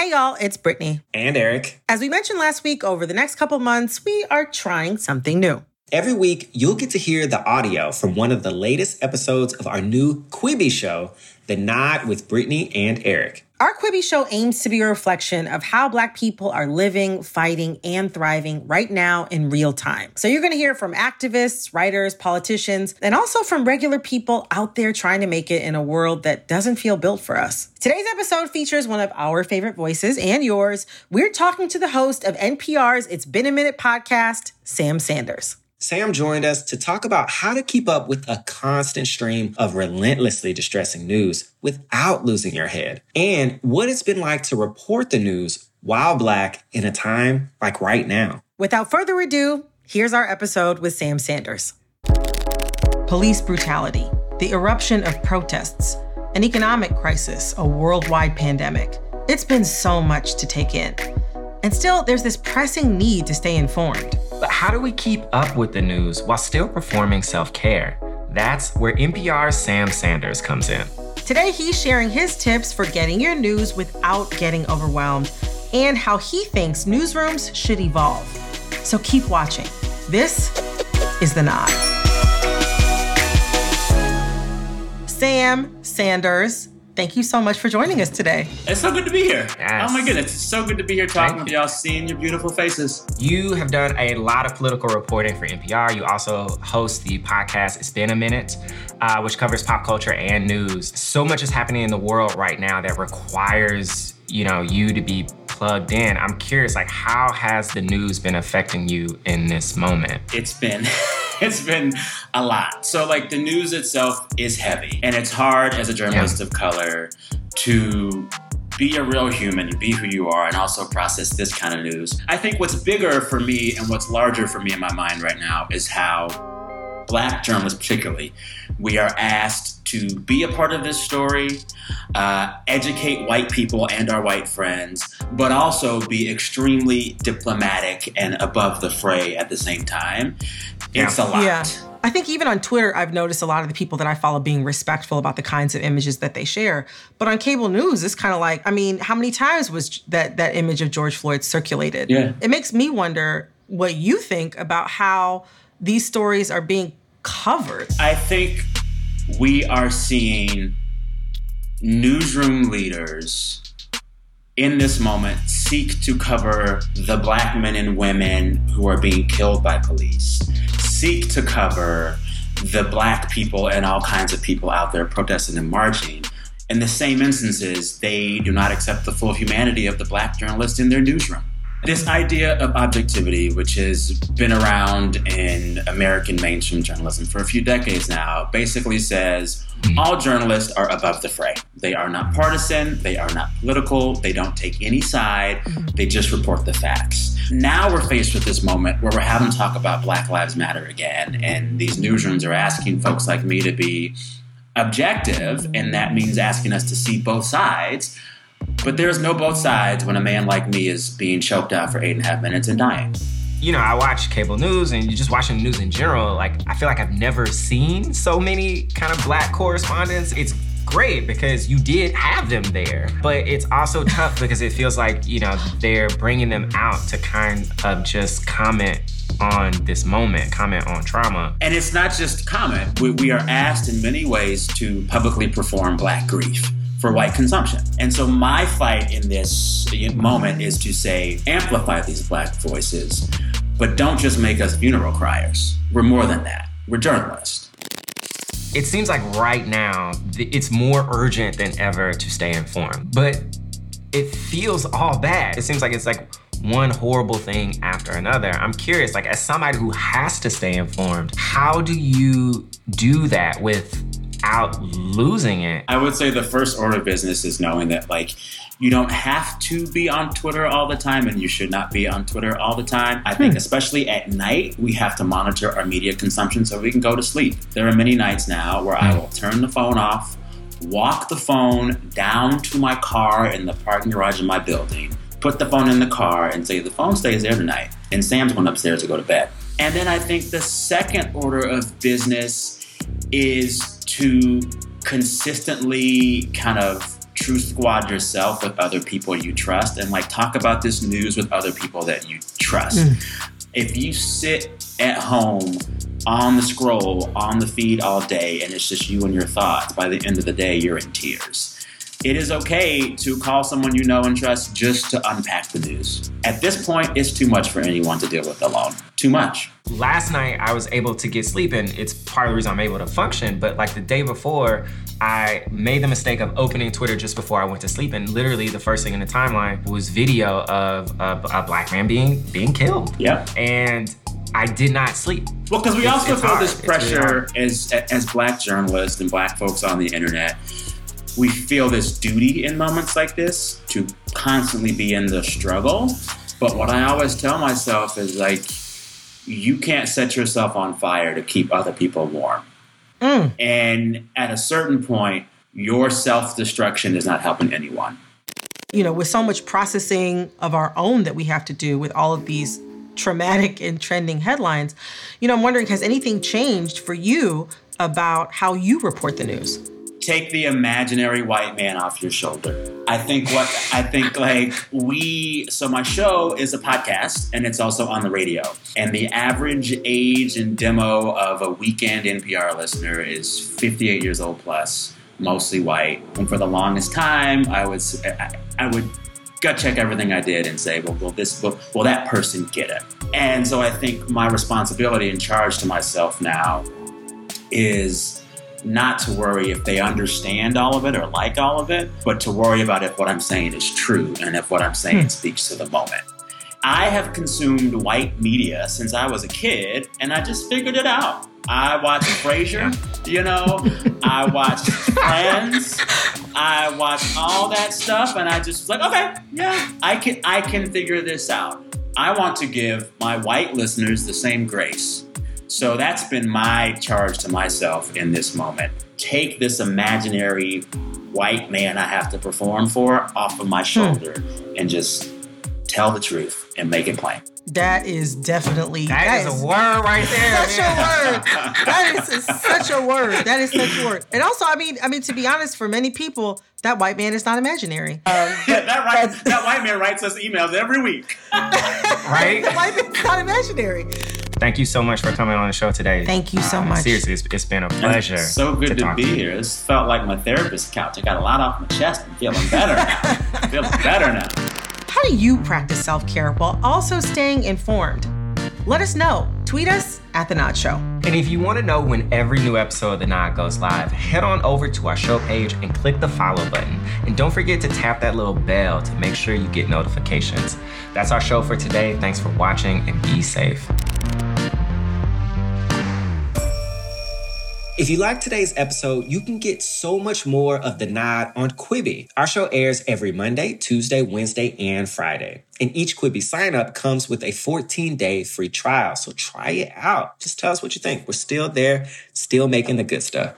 Hey y'all, it's Brittany. And Eric. As we mentioned last week, over the next couple months, we are trying something new. Every week, you'll get to hear the audio from one of the latest episodes of our new Quibi show, The Nod with Brittany and Eric. Our Quibi show aims to be a reflection of how Black people are living, fighting, and thriving right now in real time. So you're going to hear from activists, writers, politicians, and also from regular people out there trying to make it in a world that doesn't feel built for us. Today's episode features one of our favorite voices and yours. We're talking to the host of NPR's It's Been a Minute podcast, Sam Sanders. Sam joined us to talk about how to keep up with a constant stream of relentlessly distressing news without losing your head, and what it's been like to report the news while Black in a time like right now. Without further ado, here's our episode with Sam Sanders. Police brutality, the eruption of protests, an economic crisis, a worldwide pandemic. It's been so much to take in. And still, there's this pressing need to stay informed. But how do we keep up with the news while still performing self care? That's where NPR's Sam Sanders comes in. Today, he's sharing his tips for getting your news without getting overwhelmed and how he thinks newsrooms should evolve. So keep watching. This is The Nod. Sam Sanders, Thank you so much for joining us today. It's so good to be here. Yes. Oh my goodness, it's so good to be here talking Thank with y'all, seeing your beautiful faces. You have done a lot of political reporting for NPR. You also host the podcast It's Been a Minute, uh, which covers pop culture and news. So much is happening in the world right now that requires you know you to be plugged in. I'm curious, like, how has the news been affecting you in this moment? It's been. it's been a lot. So, like, the news itself is heavy, and it's hard as a journalist yeah. of color to be a real human and be who you are and also process this kind of news. I think what's bigger for me and what's larger for me in my mind right now is how black journalists, particularly, we are asked to be a part of this story, uh, educate white people and our white friends, but also be extremely diplomatic and above the fray at the same time. It's a lot. Yeah. I think even on Twitter, I've noticed a lot of the people that I follow being respectful about the kinds of images that they share. But on cable news, it's kind of like, I mean, how many times was that that image of George Floyd circulated? Yeah. It makes me wonder what you think about how these stories are being covered. I think we are seeing newsroom leaders in this moment seek to cover the black men and women who are being killed by police, seek to cover the black people and all kinds of people out there protesting and marching. In the same instances, they do not accept the full humanity of the black journalist in their newsroom. This idea of objectivity, which has been around in American mainstream journalism for a few decades now, basically says hmm. all journalists are above the fray. They are not partisan, they are not political, they don't take any side, hmm. they just report the facts. Now we're faced with this moment where we're having to talk about Black Lives Matter again, and these newsrooms are asking folks like me to be objective, and that means asking us to see both sides but there's no both sides when a man like me is being choked out for eight and a half minutes and dying. You know, I watch cable news and just watching the news in general, like I feel like I've never seen so many kind of black correspondents. It's great because you did have them there, but it's also tough because it feels like, you know, they're bringing them out to kind of just comment on this moment, comment on trauma. And it's not just comment. We, we are asked in many ways to publicly perform black grief for white consumption. And so my fight in this moment is to say, amplify these black voices, but don't just make us funeral criers. We're more than that. We're journalists. It seems like right now it's more urgent than ever to stay informed, but it feels all bad. It seems like it's like one horrible thing after another. I'm curious, like as somebody who has to stay informed, how do you do that with out losing it. I would say the first order of business is knowing that like you don't have to be on Twitter all the time and you should not be on Twitter all the time. I think hmm. especially at night we have to monitor our media consumption so we can go to sleep. There are many nights now where I hmm. will turn the phone off, walk the phone down to my car in the parking garage of my building, put the phone in the car and say the phone stays there tonight and Sam's going upstairs to go to bed. And then I think the second order of business is to consistently kind of Truth Squad yourself with other people you trust and like talk about this news with other people that you trust. Mm. If you sit at home on the scroll, on the feed all day, and it's just you and your thoughts, by the end of the day, you're in tears it is okay to call someone you know and trust just to unpack the news. At this point, it's too much for anyone to deal with alone. Too much. Last night, I was able to get sleep, and it's part of the reason I'm able to function. But like the day before, I made the mistake of opening Twitter just before I went to sleep, and literally the first thing in the timeline was video of a, a black man being being killed. Yeah. And I did not sleep. Well, because we it's, also it's feel hard. this pressure really as as black journalists and black folks on the internet we feel this duty in moments like this to constantly be in the struggle. But what I always tell myself is like, you can't set yourself on fire to keep other people warm. Mm. And at a certain point, your self destruction is not helping anyone. You know, with so much processing of our own that we have to do with all of these traumatic and trending headlines, you know, I'm wondering has anything changed for you about how you report the news? Take the imaginary white man off your shoulder. I think what I think like we so my show is a podcast and it's also on the radio. And the average age and demo of a weekend NPR listener is 58 years old plus, mostly white. And for the longest time, I was I, I would gut check everything I did and say, well, will this will, will that person get it? And so I think my responsibility and charge to myself now is not to worry if they understand all of it or like all of it, but to worry about if what I'm saying is true and if what I'm saying hmm. speaks to the moment. I have consumed white media since I was a kid, and I just figured it out. I watched Frasier, you know, I watched Friends, I watched all that stuff, and I just was like, okay, yeah, I can, I can figure this out. I want to give my white listeners the same grace so that's been my charge to myself in this moment. Take this imaginary white man I have to perform for off of my hmm. shoulder hmm. and just tell the truth and make it plain. That is definitely that, that is, is, a word right there. Such man. a word. That is such a word. That is such a word. And also, I mean, I mean, to be honest, for many people, that white man is not imaginary. Um, that, that, that white man writes us emails every week. right? the white man's not imaginary. Thank you so much for coming on the show today. Thank you so much. Seriously, it's, it's been a pleasure. It's so good to, to be here. This felt like my therapist couch. I got a lot off my chest. I'm feeling better now. feeling better now. How do you practice self care while also staying informed? Let us know. Tweet us at The Nod Show. And if you want to know when every new episode of The Nod goes live, head on over to our show page and click the follow button. And don't forget to tap that little bell to make sure you get notifications. That's our show for today. Thanks for watching and be safe. If you like today's episode, you can get so much more of The Nod on Quibi. Our show airs every Monday, Tuesday, Wednesday, and Friday. And each Quibi sign up comes with a 14 day free trial. So try it out. Just tell us what you think. We're still there, still making the good stuff.